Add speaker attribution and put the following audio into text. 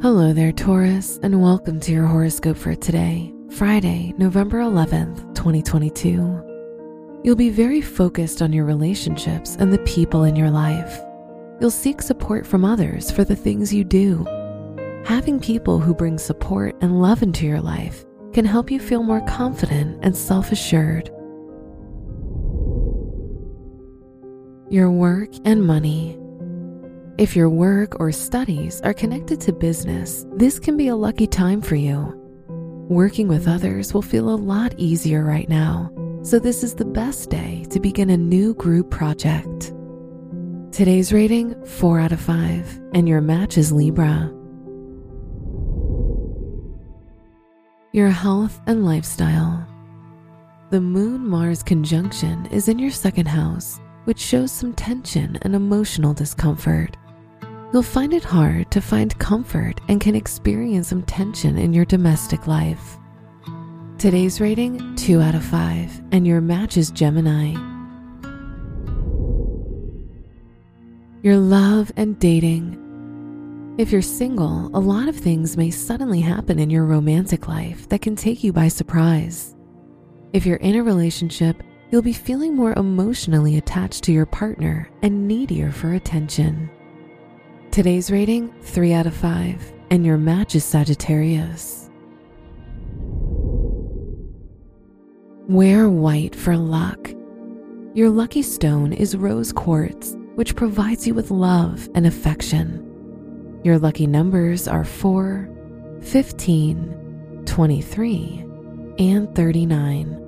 Speaker 1: Hello there, Taurus, and welcome to your horoscope for today, Friday, November 11th, 2022. You'll be very focused on your relationships and the people in your life. You'll seek support from others for the things you do. Having people who bring support and love into your life can help you feel more confident and self assured. Your work and money. If your work or studies are connected to business, this can be a lucky time for you. Working with others will feel a lot easier right now, so this is the best day to begin a new group project. Today's rating 4 out of 5, and your match is Libra. Your health and lifestyle. The Moon Mars conjunction is in your second house, which shows some tension and emotional discomfort. You'll find it hard to find comfort and can experience some tension in your domestic life. Today's rating 2 out of 5, and your match is Gemini. Your love and dating. If you're single, a lot of things may suddenly happen in your romantic life that can take you by surprise. If you're in a relationship, you'll be feeling more emotionally attached to your partner and needier for attention. Today's rating 3 out of 5, and your match is Sagittarius. Wear white for luck. Your lucky stone is rose quartz, which provides you with love and affection. Your lucky numbers are 4, 15, 23, and 39.